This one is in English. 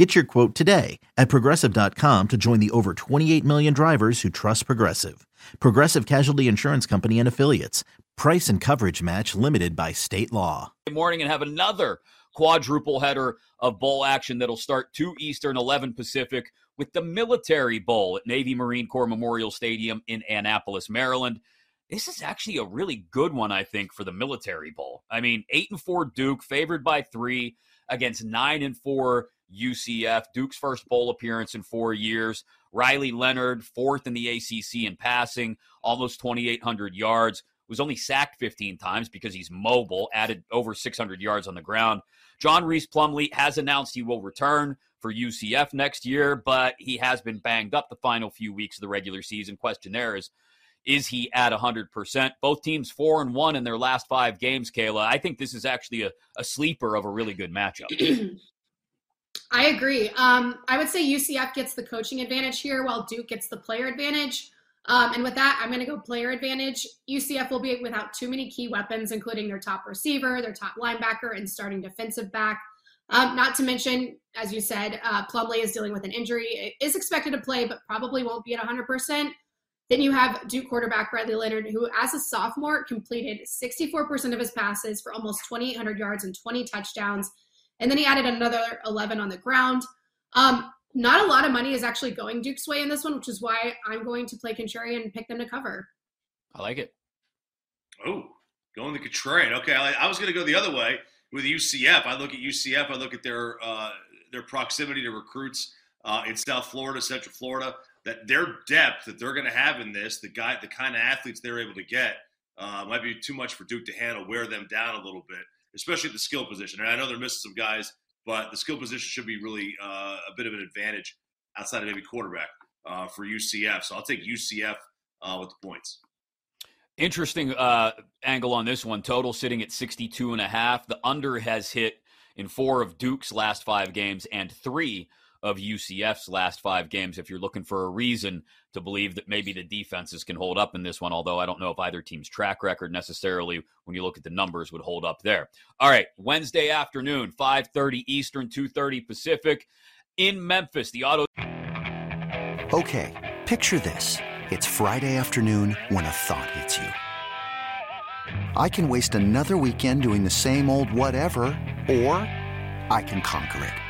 Get your quote today at progressive.com to join the over 28 million drivers who trust Progressive. Progressive Casualty Insurance Company and Affiliates. Price and coverage match limited by state law. Good morning and have another quadruple header of bowl action that'll start 2 Eastern, 11 Pacific with the Military Bowl at Navy Marine Corps Memorial Stadium in Annapolis, Maryland. This is actually a really good one, I think, for the Military Bowl. I mean, 8 and 4 Duke, favored by 3 against 9 and 4 UCF. Duke's first bowl appearance in 4 years. Riley Leonard, fourth in the ACC in passing, almost 2,800 yards. Was only sacked 15 times because he's mobile, added over 600 yards on the ground. John Rhys Plumlee has announced he will return for UCF next year, but he has been banged up the final few weeks of the regular season. Question there is, is he at 100%? Both teams four and one in their last five games, Kayla. I think this is actually a, a sleeper of a really good matchup. I agree. Um, I would say UCF gets the coaching advantage here while Duke gets the player advantage. Um, and with that, I'm going to go player advantage. UCF will be without too many key weapons, including their top receiver, their top linebacker, and starting defensive back. Um, not to mention, as you said, uh, Plumlee is dealing with an injury. It is expected to play, but probably won't be at 100%. Then you have Duke quarterback Riley Leonard, who, as a sophomore, completed 64% of his passes for almost 2,800 yards and 20 touchdowns and then he added another 11 on the ground. Um, not a lot of money is actually going Duke's way in this one, which is why I'm going to play contrarian and pick them to cover. I like it. Oh, going the contrarian. Okay, I, I was going to go the other way with UCF. I look at UCF. I look at their uh, their proximity to recruits uh, in South Florida, Central Florida. That their depth that they're going to have in this, the guy, the kind of athletes they're able to get, uh, might be too much for Duke to handle. Wear them down a little bit especially at the skill position. And I know they're missing some guys, but the skill position should be really uh, a bit of an advantage outside of maybe quarterback uh, for UCF. So I'll take UCF uh, with the points. Interesting uh, angle on this one. Total sitting at 62 and a half. The under has hit in four of Duke's last five games and three of UCF's last five games if you're looking for a reason to believe that maybe the defenses can hold up in this one, although I don't know if either team's track record necessarily, when you look at the numbers, would hold up there. All right, Wednesday afternoon, 5.30 Eastern, 2.30 Pacific in Memphis. The auto... Okay, picture this. It's Friday afternoon when a thought hits you. I can waste another weekend doing the same old whatever, or I can conquer it.